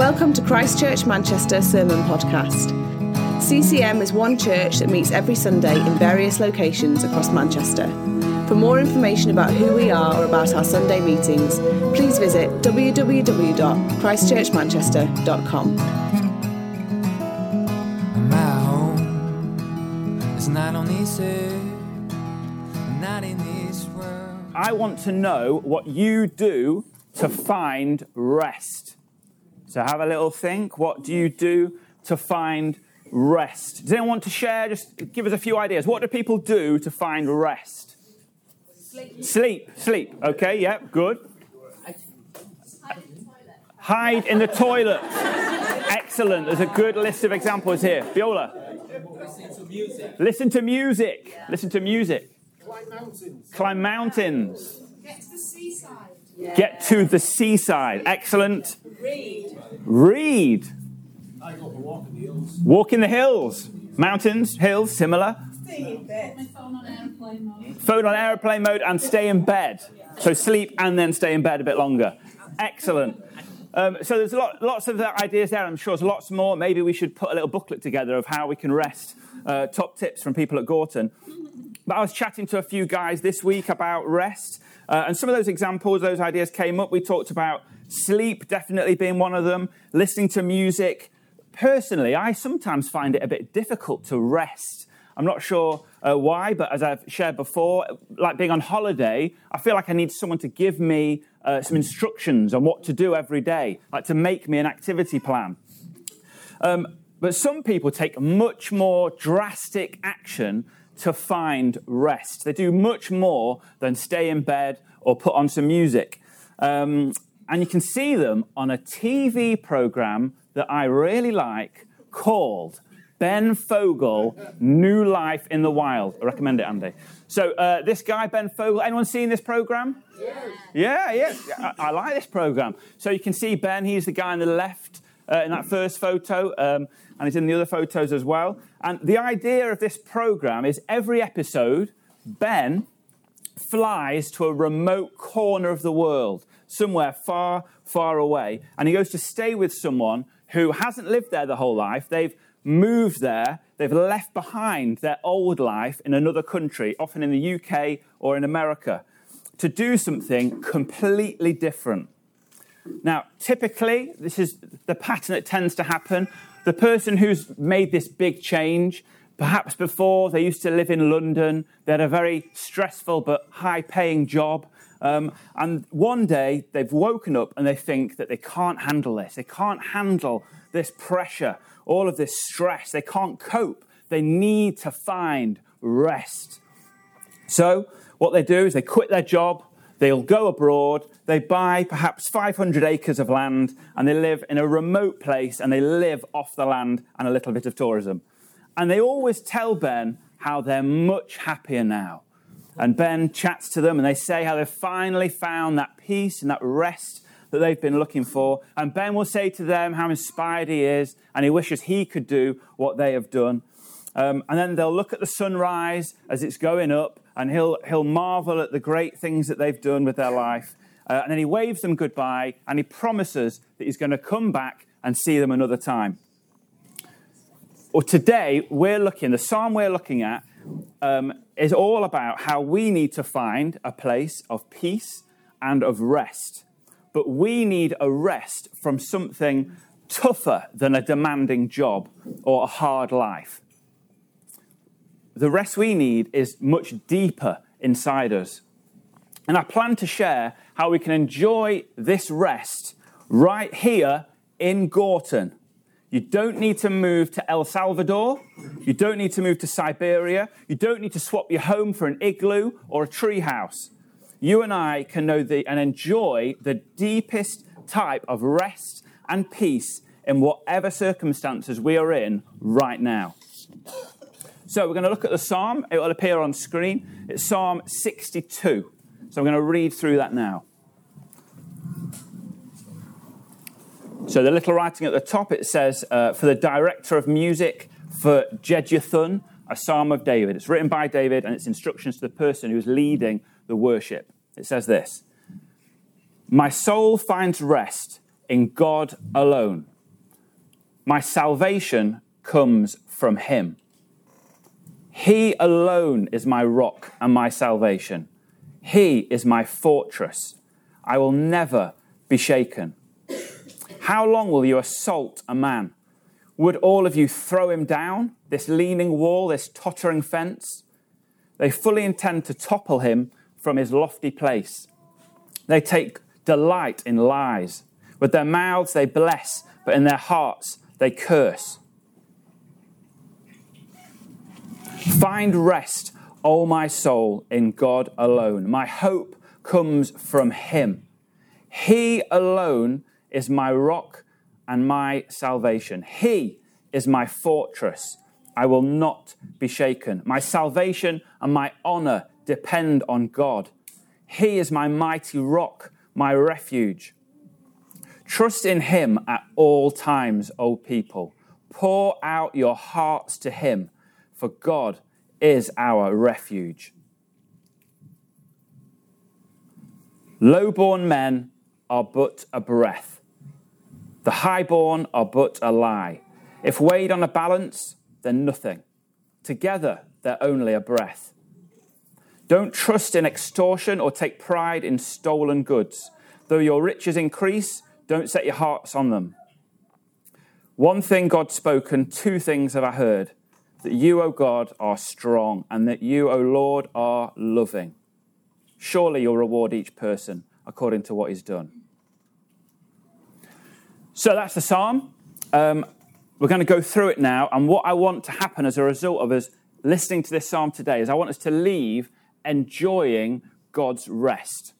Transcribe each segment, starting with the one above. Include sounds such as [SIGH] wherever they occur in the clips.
Welcome to Christchurch Manchester Sermon Podcast. CCM is one church that meets every Sunday in various locations across Manchester. For more information about who we are or about our Sunday meetings, please visit www.christchurchmanchester.com. My home is not on this earth, not in this world. I want to know what you do to find rest. So have a little think. What do you do to find rest? Does anyone want to share? Just give us a few ideas. What do people do to find rest? Sleep. Sleep. Sleep. Okay, yep, good. Hide in the toilet. Excellent. There's a good list of examples here. Viola. Listen to music. Listen to music. Listen to music. Climb mountains. Climb mountains. Get to the seaside. Get to the seaside. Excellent. Read. Read. I go for a walk in the hills. Walk in the hills. Mountains, hills, similar. Stay in bed. Phone on airplane mode. Phone on aeroplane mode and stay in bed. So sleep and then stay in bed a bit longer. Excellent. Um, so there's lot, lots of ideas there. I'm sure there's lots more. Maybe we should put a little booklet together of how we can rest. Uh, top tips from people at Gorton. But I was chatting to a few guys this week about rest, uh, and some of those examples, those ideas came up. We talked about sleep definitely being one of them, listening to music. Personally, I sometimes find it a bit difficult to rest. I'm not sure uh, why, but as I've shared before, like being on holiday, I feel like I need someone to give me uh, some instructions on what to do every day, like to make me an activity plan. Um, but some people take much more drastic action to find rest. They do much more than stay in bed or put on some music. Um, and you can see them on a TV program that I really like called Ben Fogle New Life in the Wild. I recommend it, Andy. So, uh, this guy, Ben Fogle, anyone seen this program? Yes. Yeah, yeah. I, I like this program. So, you can see Ben, he's the guy on the left uh, in that first photo, um, and he's in the other photos as well. And the idea of this program is every episode, Ben flies to a remote corner of the world, somewhere far, far away, and he goes to stay with someone who hasn't lived there the whole life. They've moved there, they've left behind their old life in another country, often in the UK or in America, to do something completely different. Now, typically, this is the pattern that tends to happen. The person who's made this big change, perhaps before they used to live in London, they had a very stressful but high paying job. Um, and one day they've woken up and they think that they can't handle this. They can't handle this pressure, all of this stress. They can't cope. They need to find rest. So, what they do is they quit their job, they'll go abroad, they buy perhaps 500 acres of land, and they live in a remote place and they live off the land and a little bit of tourism. And they always tell Ben how they're much happier now. And Ben chats to them and they say how they've finally found that peace and that rest that they've been looking for. And Ben will say to them how inspired he is and he wishes he could do what they have done. Um, and then they'll look at the sunrise as it's going up and he'll, he'll marvel at the great things that they've done with their life. Uh, and then he waves them goodbye and he promises that he's going to come back and see them another time. Or today, we're looking, the psalm we're looking at um, is all about how we need to find a place of peace and of rest. But we need a rest from something tougher than a demanding job or a hard life. The rest we need is much deeper inside us. And I plan to share how we can enjoy this rest right here in Gorton. You don't need to move to El Salvador. You don't need to move to Siberia. You don't need to swap your home for an igloo or a treehouse. You and I can know the, and enjoy the deepest type of rest and peace in whatever circumstances we are in right now. So we're going to look at the psalm. It will appear on screen. It's Psalm 62. So I'm going to read through that now. So the little writing at the top it says, uh, "For the director of music for Jeduthun, a psalm of David." It's written by David, and it's instructions to the person who's leading the worship. It says this: "My soul finds rest in God alone. My salvation comes from Him. He alone is my rock and my salvation. He is my fortress. I will never be shaken. How long will you assault a man? Would all of you throw him down, this leaning wall, this tottering fence? They fully intend to topple him from his lofty place. They take delight in lies. With their mouths they bless, but in their hearts they curse. Find rest, O my soul, in God alone. My hope comes from Him. He alone is my rock and my salvation. He is my fortress. I will not be shaken. My salvation and my honor depend on God. He is my mighty rock, my refuge. Trust in Him at all times, O people. Pour out your hearts to Him, for God is our refuge. Low-born men are but a breath. The high-born are but a lie. If weighed on a balance, they're nothing. Together, they're only a breath. Don't trust in extortion or take pride in stolen goods. Though your riches increase, don't set your hearts on them. One thing God's spoken, two things have I heard that you, O God, are strong, and that you, O Lord, are loving. Surely you'll reward each person according to what he's done. So that's the psalm. Um, we're going to go through it now, and what I want to happen as a result of us listening to this psalm today is I want us to leave enjoying God's rest.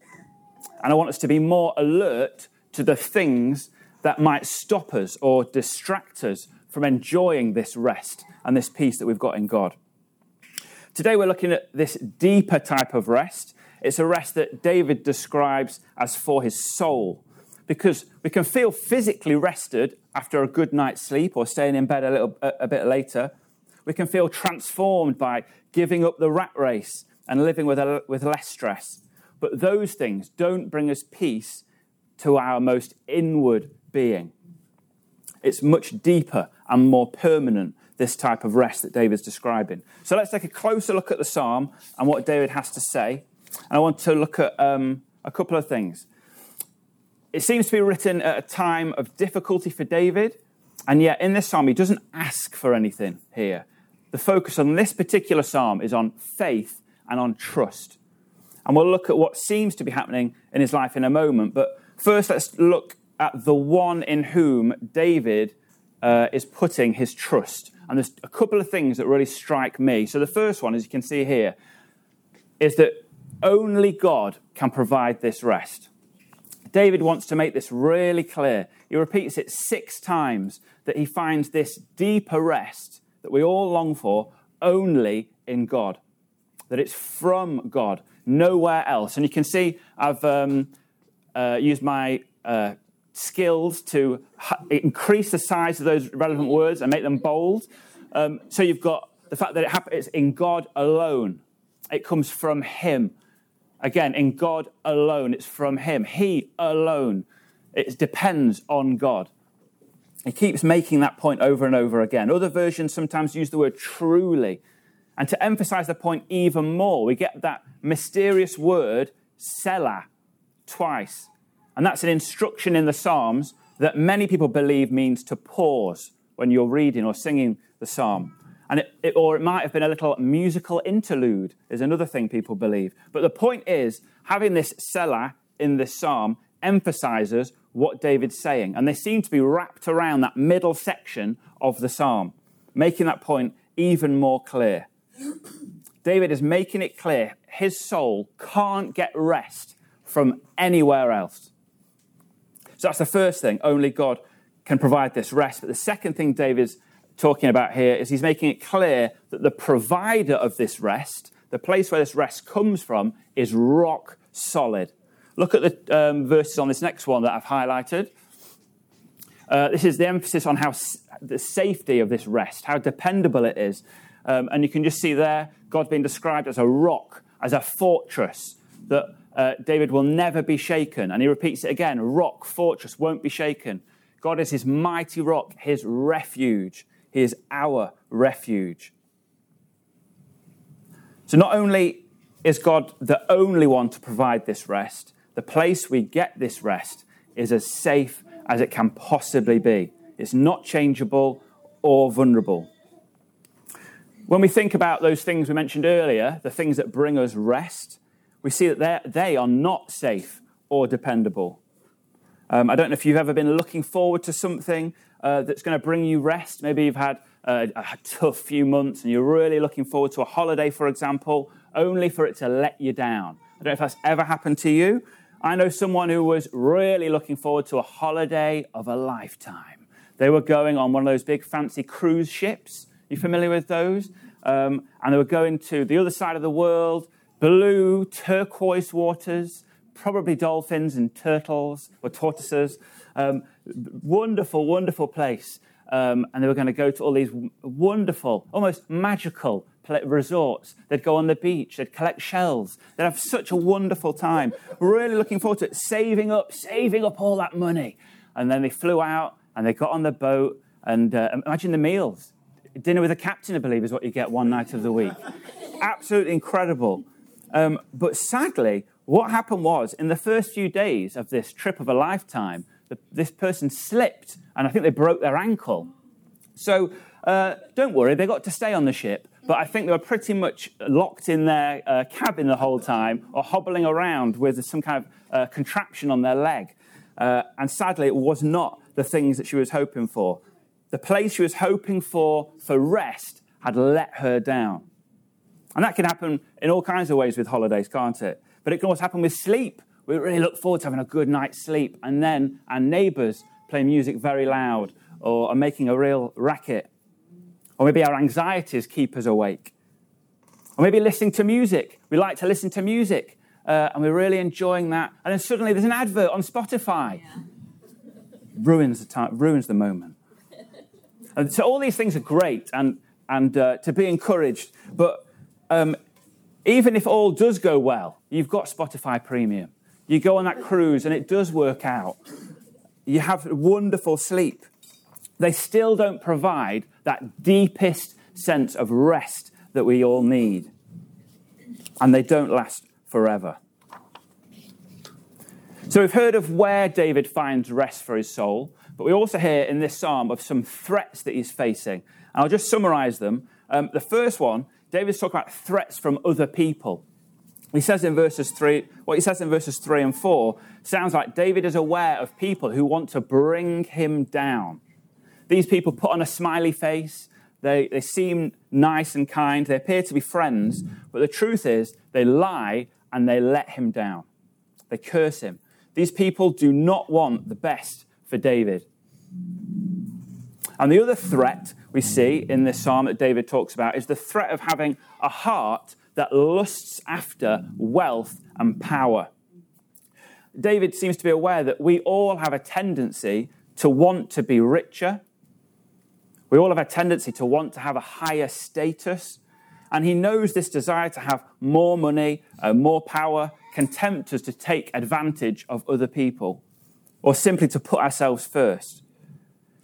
And I want us to be more alert to the things that might stop us or distract us from enjoying this rest and this peace that we've got in God. Today we're looking at this deeper type of rest. It's a rest that David describes as for his soul. Because we can feel physically rested after a good night's sleep or staying in bed a little a, a bit later. We can feel transformed by giving up the rat race and living with, a, with less stress. But those things don't bring us peace to our most inward being. It's much deeper and more permanent, this type of rest that David's describing. So let's take a closer look at the psalm and what David has to say. And I want to look at um, a couple of things. It seems to be written at a time of difficulty for David, and yet in this psalm, he doesn't ask for anything here. The focus on this particular psalm is on faith and on trust. And we'll look at what seems to be happening in his life in a moment. But first, let's look at the one in whom David uh, is putting his trust. And there's a couple of things that really strike me. So the first one, as you can see here, is that only God can provide this rest. David wants to make this really clear. He repeats it six times that he finds this deeper rest that we all long for only in God, that it's from God, nowhere else. And you can see I've um, uh, used my uh, skills to increase the size of those relevant words and make them bold. Um, so you've got the fact that it happens it's in God alone. It comes from Him. Again, in God alone. It's from Him. He alone. It depends on God. He keeps making that point over and over again. Other versions sometimes use the word truly. And to emphasize the point even more, we get that mysterious word, Selah, twice. And that's an instruction in the Psalms that many people believe means to pause when you're reading or singing the psalm. And it, it, or it might have been a little musical interlude, is another thing people believe. But the point is, having this Selah in this psalm emphasizes what David's saying. And they seem to be wrapped around that middle section of the psalm, making that point even more clear. [CLEARS THROAT] David is making it clear his soul can't get rest from anywhere else. So that's the first thing. Only God can provide this rest. But the second thing David's talking about here is he's making it clear that the provider of this rest, the place where this rest comes from, is rock solid. Look at the um, verses on this next one that I've highlighted. Uh, this is the emphasis on how s- the safety of this rest, how dependable it is. Um, and you can just see there God being described as a rock, as a fortress that uh, David will never be shaken. And he repeats it again rock, fortress, won't be shaken. God is his mighty rock, his refuge. He is our refuge. So not only is God the only one to provide this rest, the place we get this rest is as safe as it can possibly be. It's not changeable or vulnerable. When we think about those things we mentioned earlier, the things that bring us rest, we see that they are not safe or dependable. Um, I don't know if you've ever been looking forward to something uh, that's going to bring you rest. Maybe you've had uh, a tough few months and you're really looking forward to a holiday, for example, only for it to let you down. I don't know if that's ever happened to you. I know someone who was really looking forward to a holiday of a lifetime. They were going on one of those big fancy cruise ships. You familiar with those? Um, and they were going to the other side of the world, blue, turquoise waters, probably dolphins and turtles or tortoises. Um, wonderful, wonderful place. Um, and they were going to go to all these wonderful, almost magical resorts. They'd go on the beach, they'd collect shells, they'd have such a wonderful time. Really looking forward to it, saving up, saving up all that money. And then they flew out and they got on the boat. And uh, imagine the meals. Dinner with a captain, I believe, is what you get one night of the week. Absolutely incredible. Um, but sadly, what happened was in the first few days of this trip of a lifetime, the, this person slipped and I think they broke their ankle. So uh, don't worry, they got to stay on the ship, but I think they were pretty much locked in their uh, cabin the whole time or hobbling around with some kind of uh, contraption on their leg. Uh, and sadly, it was not the things that she was hoping for. The place she was hoping for for rest had let her down. And that can happen in all kinds of ways with holidays, can't it? But it can also happen with sleep. We really look forward to having a good night's sleep, and then our neighbours play music very loud or are making a real racket. Or maybe our anxieties keep us awake. Or maybe listening to music. We like to listen to music, uh, and we're really enjoying that. And then suddenly there's an advert on Spotify. Yeah. Ruins, the time, ruins the moment. [LAUGHS] And so all these things are great and, and uh, to be encouraged. But um, even if all does go well, you've got Spotify Premium. You go on that cruise and it does work out. You have wonderful sleep. They still don't provide that deepest sense of rest that we all need. And they don't last forever. So we've heard of where David finds rest for his soul, but we also hear in this psalm of some threats that he's facing. And I'll just summarize them. Um, the first one David's talking about threats from other people. He says in verses three, what he says in verses three and four sounds like David is aware of people who want to bring him down. These people put on a smiley face. They, they seem nice and kind. They appear to be friends. But the truth is, they lie and they let him down. They curse him. These people do not want the best for David. And the other threat we see in this psalm that David talks about is the threat of having a heart that lusts after wealth and power. David seems to be aware that we all have a tendency to want to be richer. We all have a tendency to want to have a higher status. And he knows this desire to have more money, uh, more power, can tempt us to take advantage of other people or simply to put ourselves first.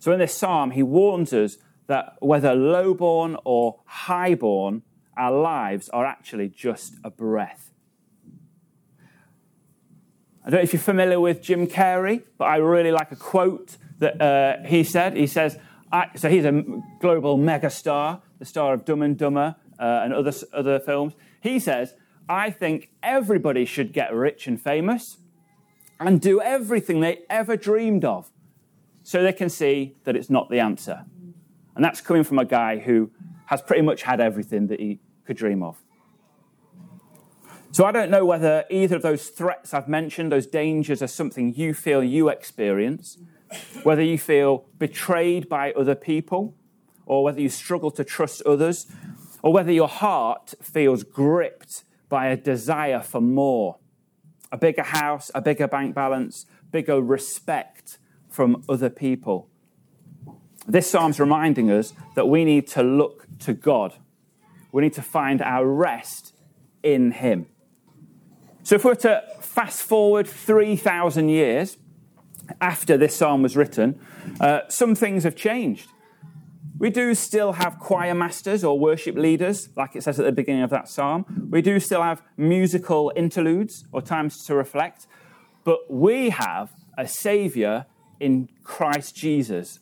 So in this psalm, he warns us that whether lowborn or highborn, our lives are actually just a breath. I don't know if you're familiar with Jim Carrey, but I really like a quote that uh, he said. He says, so he's a global megastar, the star of Dumb and Dumber uh, and other, other films. He says, I think everybody should get rich and famous and do everything they ever dreamed of so they can see that it's not the answer. And that's coming from a guy who has pretty much had everything that he could dream of. So I don't know whether either of those threats I've mentioned, those dangers, are something you feel you experience, whether you feel betrayed by other people, or whether you struggle to trust others, or whether your heart feels gripped by a desire for more a bigger house, a bigger bank balance, bigger respect from other people. This psalm's reminding us that we need to look to God. We need to find our rest in Him. So if we were to fast forward 3,000 years after this psalm was written, uh, some things have changed. We do still have choir masters or worship leaders, like it says at the beginning of that psalm. We do still have musical interludes or times to reflect. But we have a Savior in Christ Jesus.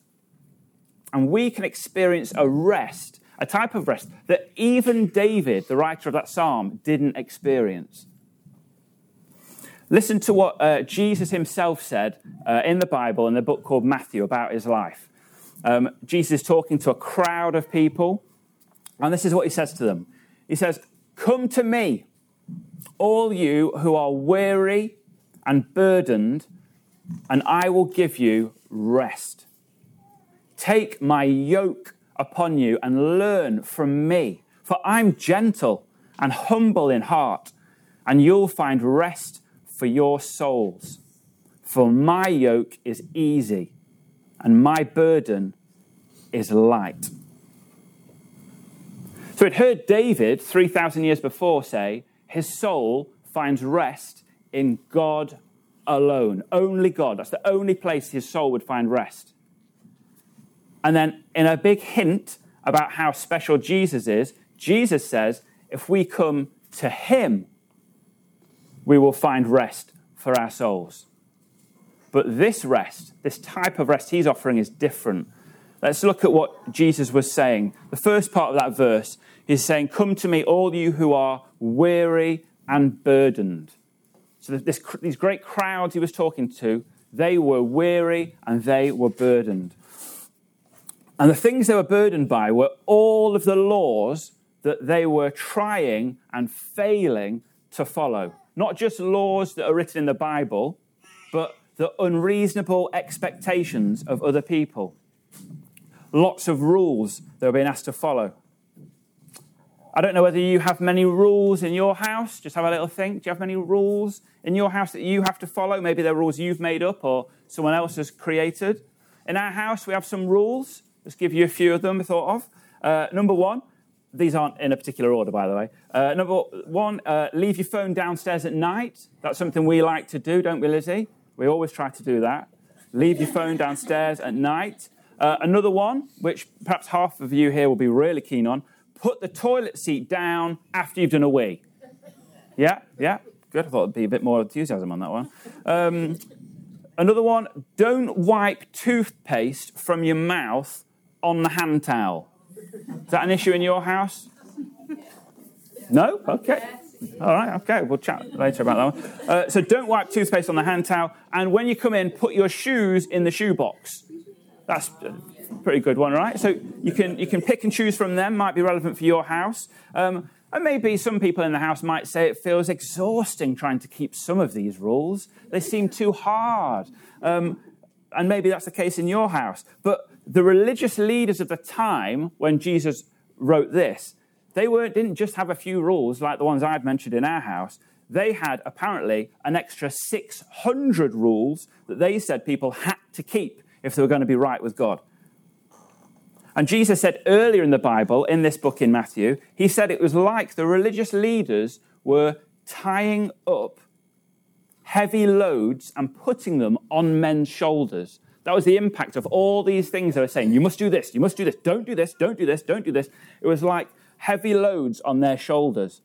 And we can experience a rest, a type of rest that even David, the writer of that psalm, didn't experience. Listen to what uh, Jesus himself said uh, in the Bible in the book called Matthew about his life. Um, Jesus is talking to a crowd of people, and this is what he says to them. He says, Come to me, all you who are weary and burdened, and I will give you rest. Take my yoke upon you and learn from me, for I'm gentle and humble in heart, and you'll find rest for your souls. For my yoke is easy and my burden is light. So it heard David 3,000 years before say, his soul finds rest in God alone. Only God. That's the only place his soul would find rest. And then, in a big hint about how special Jesus is, Jesus says, if we come to him, we will find rest for our souls. But this rest, this type of rest he's offering, is different. Let's look at what Jesus was saying. The first part of that verse is saying, Come to me, all you who are weary and burdened. So, this, these great crowds he was talking to, they were weary and they were burdened. And the things they were burdened by were all of the laws that they were trying and failing to follow. Not just laws that are written in the Bible, but the unreasonable expectations of other people. Lots of rules they were being asked to follow. I don't know whether you have many rules in your house. Just have a little think. Do you have many rules in your house that you have to follow? Maybe they're rules you've made up or someone else has created. In our house, we have some rules. Let's give you a few of them I thought of. Uh, number one, these aren't in a particular order, by the way. Uh, number one, uh, leave your phone downstairs at night. That's something we like to do, don't we, Lizzie? We always try to do that. Leave your phone downstairs at night. Uh, another one, which perhaps half of you here will be really keen on, put the toilet seat down after you've done a wee. Yeah, yeah, good. I thought there'd be a bit more enthusiasm on that one. Um, another one, don't wipe toothpaste from your mouth on the hand towel. Is that an issue in your house? No? Okay. All right, okay, we'll chat later about that one. Uh, so don't wipe toothpaste on the hand towel, and when you come in, put your shoes in the shoe box. That's a pretty good one, right? So you can, you can pick and choose from them, might be relevant for your house. Um, and maybe some people in the house might say it feels exhausting trying to keep some of these rules. They seem too hard. Um, and maybe that's the case in your house. But the religious leaders of the time when Jesus wrote this, they weren't, didn't just have a few rules like the ones I've mentioned in our house. They had apparently an extra 600 rules that they said people had to keep if they were going to be right with God. And Jesus said earlier in the Bible, in this book in Matthew, he said it was like the religious leaders were tying up heavy loads and putting them on men's shoulders. That was the impact of all these things they were saying. You must do this, you must do this, don't do this, don't do this, don't do this. It was like heavy loads on their shoulders.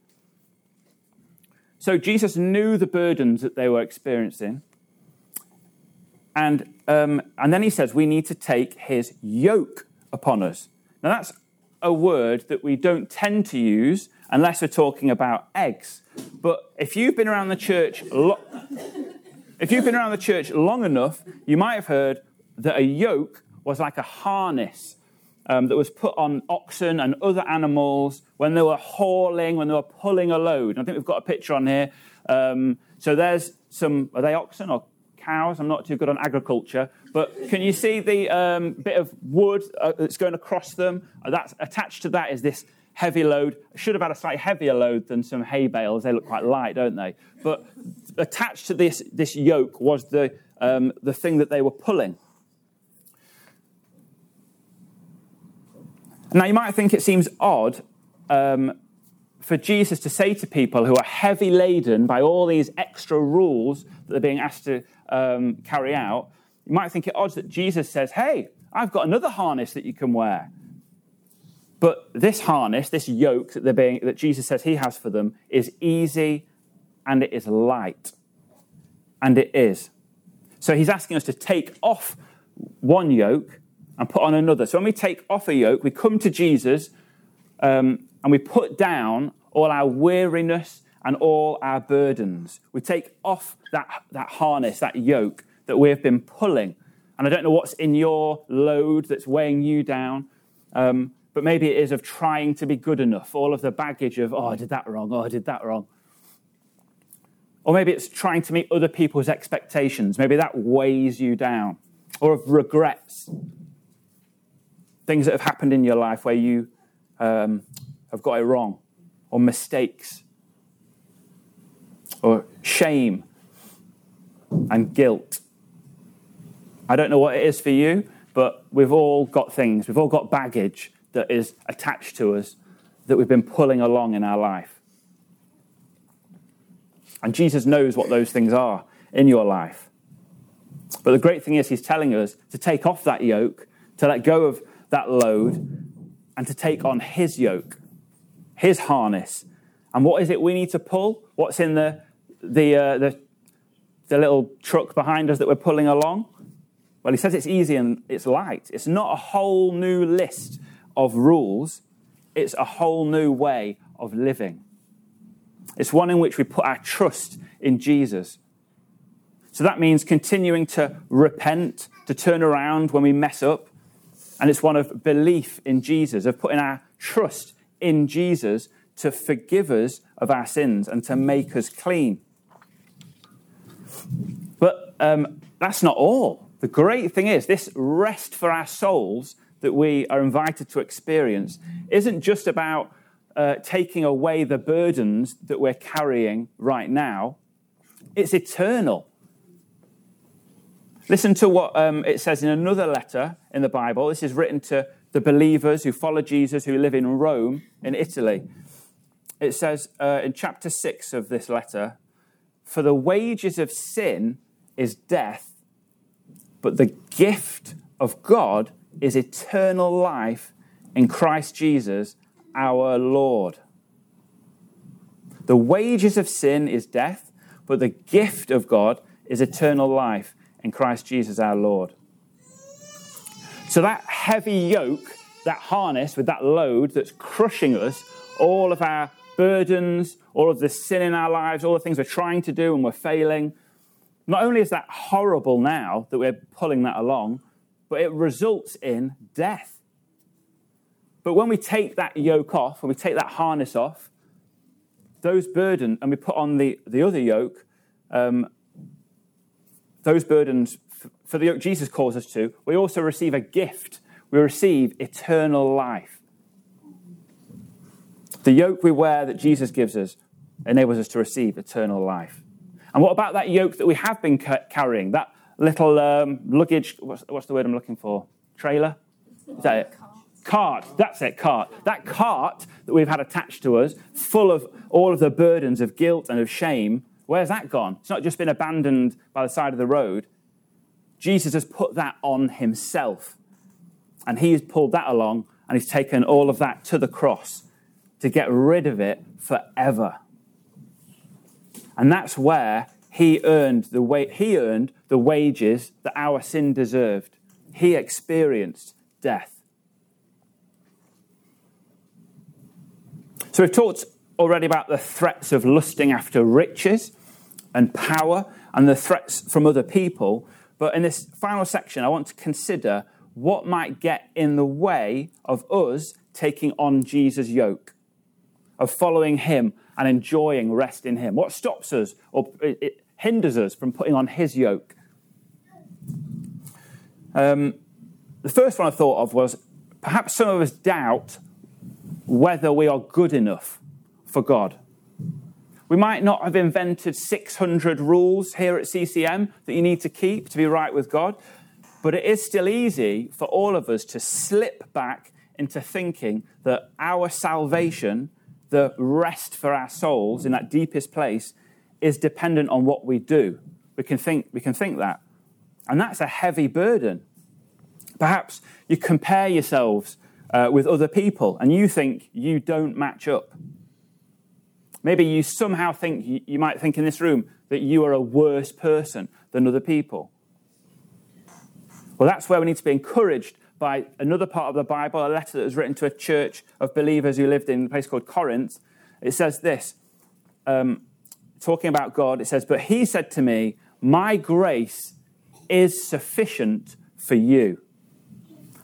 So Jesus knew the burdens that they were experiencing. And, um, and then he says, we need to take his yoke upon us. Now, that's a word that we don't tend to use unless we're talking about eggs. But if you've been around the church, lo- if you've been around the church long enough, you might have heard that a yoke was like a harness um, that was put on oxen and other animals when they were hauling, when they were pulling a load. I think we've got a picture on here. Um, so there's some, are they oxen or cows? I'm not too good on agriculture. But can you see the um, bit of wood uh, that's going across them? Uh, that's attached to that is this heavy load. Should have had a slightly heavier load than some hay bales. They look quite light, don't they? But attached to this, this yoke was the, um, the thing that they were pulling. Now, you might think it seems odd um, for Jesus to say to people who are heavy laden by all these extra rules that they're being asked to um, carry out, you might think it odd that Jesus says, Hey, I've got another harness that you can wear. But this harness, this yoke that, being, that Jesus says he has for them, is easy and it is light. And it is. So he's asking us to take off one yoke and put on another. So when we take off a yoke, we come to Jesus um, and we put down all our weariness and all our burdens. We take off that, that harness, that yoke that we have been pulling. And I don't know what's in your load that's weighing you down, um, but maybe it is of trying to be good enough, all of the baggage of, oh, I did that wrong, oh, I did that wrong. Or maybe it's trying to meet other people's expectations. Maybe that weighs you down. Or of regrets. Things that have happened in your life where you um, have got it wrong. Or mistakes. Or shame and guilt. I don't know what it is for you, but we've all got things, we've all got baggage that is attached to us that we've been pulling along in our life. And Jesus knows what those things are in your life. But the great thing is, he's telling us to take off that yoke, to let go of that load, and to take on his yoke, his harness. And what is it we need to pull? What's in the, the, uh, the, the little truck behind us that we're pulling along? Well, he says it's easy and it's light. It's not a whole new list of rules, it's a whole new way of living. It's one in which we put our trust in Jesus. So that means continuing to repent, to turn around when we mess up. And it's one of belief in Jesus, of putting our trust in Jesus to forgive us of our sins and to make us clean. But um, that's not all. The great thing is, this rest for our souls that we are invited to experience isn't just about uh, taking away the burdens that we're carrying right now, it's eternal. Listen to what um, it says in another letter in the Bible. This is written to the believers who follow Jesus, who live in Rome, in Italy. It says uh, in chapter 6 of this letter For the wages of sin is death, but the gift of God is eternal life in Christ Jesus our Lord. The wages of sin is death, but the gift of God is eternal life in Christ Jesus our Lord. So that heavy yoke, that harness with that load that's crushing us, all of our burdens, all of the sin in our lives, all the things we're trying to do and we're failing, not only is that horrible now that we're pulling that along, but it results in death. But when we take that yoke off, when we take that harness off, those burdens, and we put on the, the other yoke, um, those burdens, for the yoke Jesus calls us to, we also receive a gift. We receive eternal life. The yoke we wear that Jesus gives us enables us to receive eternal life. And what about that yoke that we have been carrying? That little um, luggage, what's, what's the word I'm looking for? Trailer? Is that it? Cart, that's it, cart. That cart that we've had attached to us, full of all of the burdens of guilt and of shame, where's that gone? It's not just been abandoned by the side of the road. Jesus has put that on himself. And he's pulled that along and he's taken all of that to the cross to get rid of it forever. And that's where he earned the wa- he earned the wages that our sin deserved. He experienced death. So we've talked already about the threats of lusting after riches and power and the threats from other people. But in this final section, I want to consider what might get in the way of us taking on Jesus' yoke, of following him and enjoying rest in him. What stops us or it hinders us from putting on his yoke? Um, the first one I thought of was perhaps some of us doubt whether we are good enough for God. We might not have invented 600 rules here at CCM that you need to keep to be right with God, but it is still easy for all of us to slip back into thinking that our salvation the rest for our souls in that deepest place is dependent on what we do. We can think, we can think that. And that's a heavy burden. Perhaps you compare yourselves uh, with other people and you think you don't match up. Maybe you somehow think, you might think in this room, that you are a worse person than other people. Well, that's where we need to be encouraged by another part of the Bible, a letter that was written to a church of believers who lived in a place called Corinth. It says this, um, talking about God, it says, But he said to me, My grace is sufficient for you,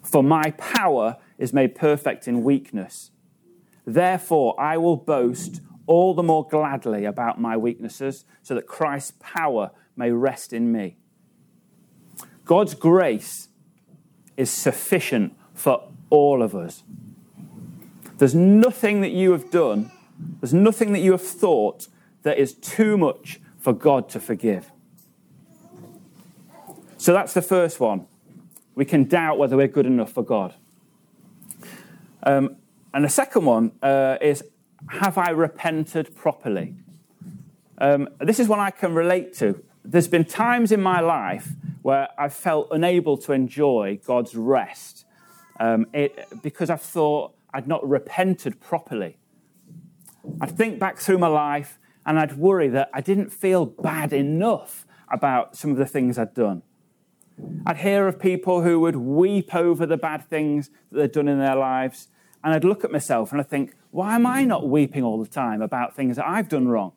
for my power is made perfect in weakness. Therefore, I will boast all the more gladly about my weaknesses, so that Christ's power may rest in me. God's grace is sufficient for all of us. There's nothing that you have done, there's nothing that you have thought that is too much for God to forgive. So that's the first one. We can doubt whether we're good enough for God. Um, and the second one uh, is Have I repented properly? Um, this is one I can relate to. There's been times in my life where I felt unable to enjoy God's rest um, it, because I thought I'd not repented properly. I'd think back through my life and I'd worry that I didn't feel bad enough about some of the things I'd done. I'd hear of people who would weep over the bad things that they'd done in their lives, and I'd look at myself and I'd think, why am I not weeping all the time about things that I've done wrong?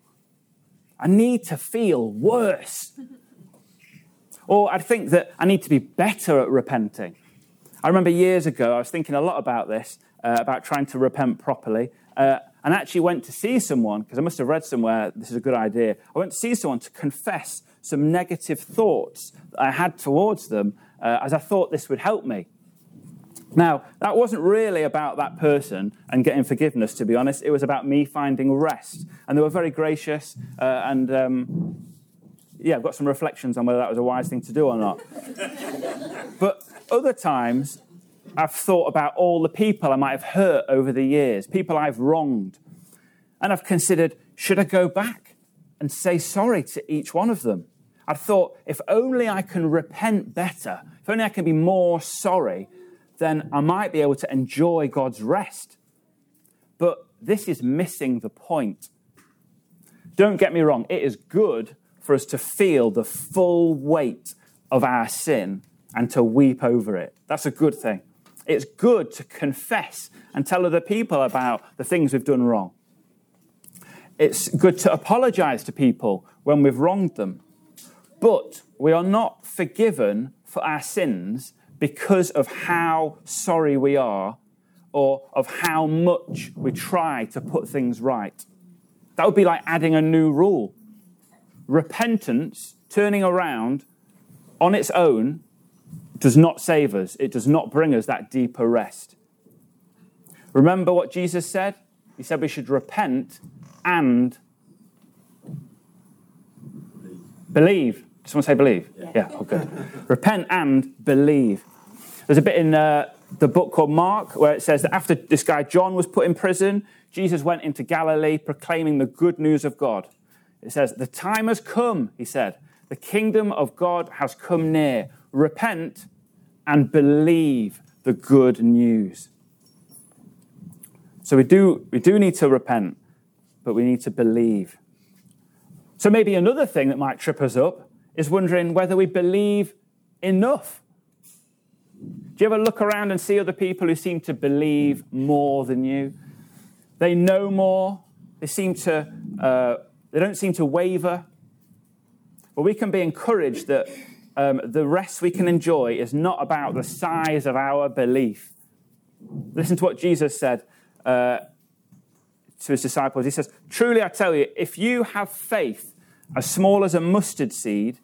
I need to feel worse. [LAUGHS] Or I'd think that I need to be better at repenting. I remember years ago, I was thinking a lot about this, uh, about trying to repent properly, uh, and actually went to see someone, because I must have read somewhere this is a good idea. I went to see someone to confess some negative thoughts I had towards them, uh, as I thought this would help me. Now, that wasn't really about that person and getting forgiveness, to be honest. It was about me finding rest. And they were very gracious uh, and um, yeah, I've got some reflections on whether that was a wise thing to do or not. [LAUGHS] but other times, I've thought about all the people I might have hurt over the years, people I've wronged. And I've considered should I go back and say sorry to each one of them? I thought if only I can repent better, if only I can be more sorry, then I might be able to enjoy God's rest. But this is missing the point. Don't get me wrong, it is good for us to feel the full weight of our sin and to weep over it. That's a good thing. It's good to confess and tell other people about the things we've done wrong. It's good to apologize to people when we've wronged them. But we are not forgiven for our sins because of how sorry we are or of how much we try to put things right. That would be like adding a new rule repentance, turning around on its own, does not save us. It does not bring us that deeper rest. Remember what Jesus said? He said we should repent and believe. Someone say believe? Yeah, yeah oh, good. repent and believe. There's a bit in uh, the book called Mark where it says that after this guy John was put in prison, Jesus went into Galilee proclaiming the good news of God. It says, The time has come, he said. The kingdom of God has come near. Repent and believe the good news. So we do, we do need to repent, but we need to believe. So maybe another thing that might trip us up is wondering whether we believe enough. Do you ever look around and see other people who seem to believe more than you? They know more. They seem to uh, they don't seem to waver. But we can be encouraged that um, the rest we can enjoy is not about the size of our belief. Listen to what Jesus said uh, to his disciples. He says, Truly I tell you, if you have faith as small as a mustard seed,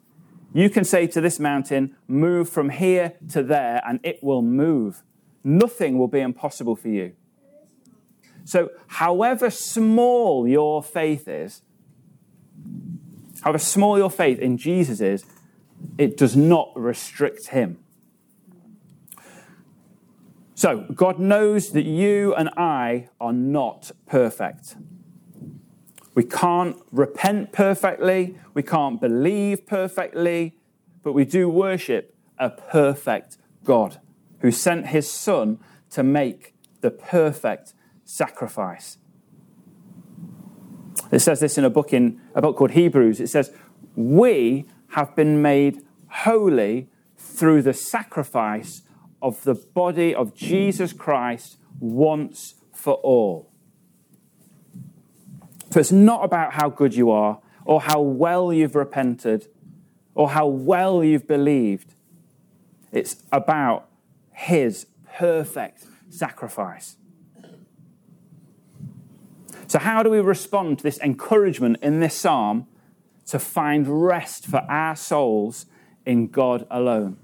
you can say to this mountain, Move from here to there, and it will move. Nothing will be impossible for you. So, however small your faith is, However small your faith in Jesus is, it does not restrict him. So, God knows that you and I are not perfect. We can't repent perfectly, we can't believe perfectly, but we do worship a perfect God who sent his Son to make the perfect sacrifice. It says this in a book in a book called Hebrews. It says, "We have been made holy through the sacrifice of the body of Jesus Christ once for all." So it's not about how good you are or how well you've repented or how well you've believed. It's about his perfect sacrifice. So, how do we respond to this encouragement in this psalm to find rest for our souls in God alone?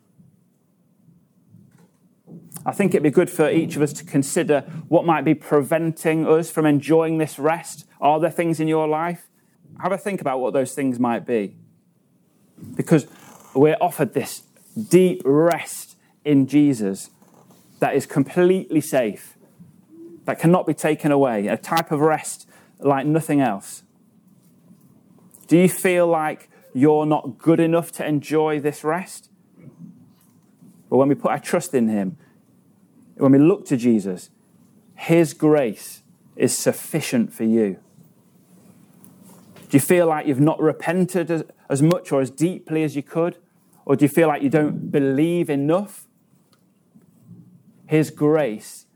I think it'd be good for each of us to consider what might be preventing us from enjoying this rest. Are there things in your life? Have a think about what those things might be. Because we're offered this deep rest in Jesus that is completely safe, that cannot be taken away, a type of rest like nothing else. Do you feel like you're not good enough to enjoy this rest? But when we put our trust in Him, when we look to Jesus, His grace is sufficient for you. Do you feel like you've not repented as, as much or as deeply as you could? Or do you feel like you don't believe enough? His grace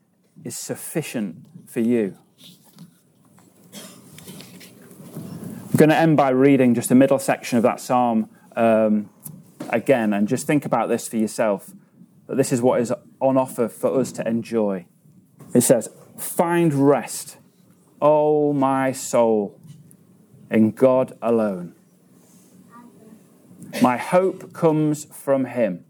is sufficient for you. I'm going to end by reading just the middle section of that psalm um, again and just think about this for yourself this is what is on offer for us to enjoy. It says, Find rest, O my soul, in God alone. My hope comes from Him.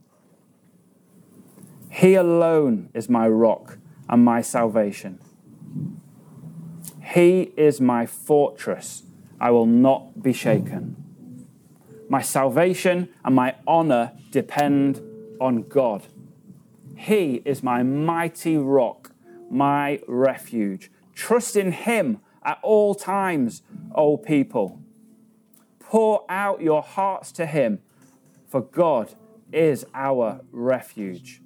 He alone is my rock and my salvation. He is my fortress. I will not be shaken. My salvation and my honor depend on God. He is my mighty rock, my refuge. Trust in Him at all times, O people. Pour out your hearts to Him, for God is our refuge.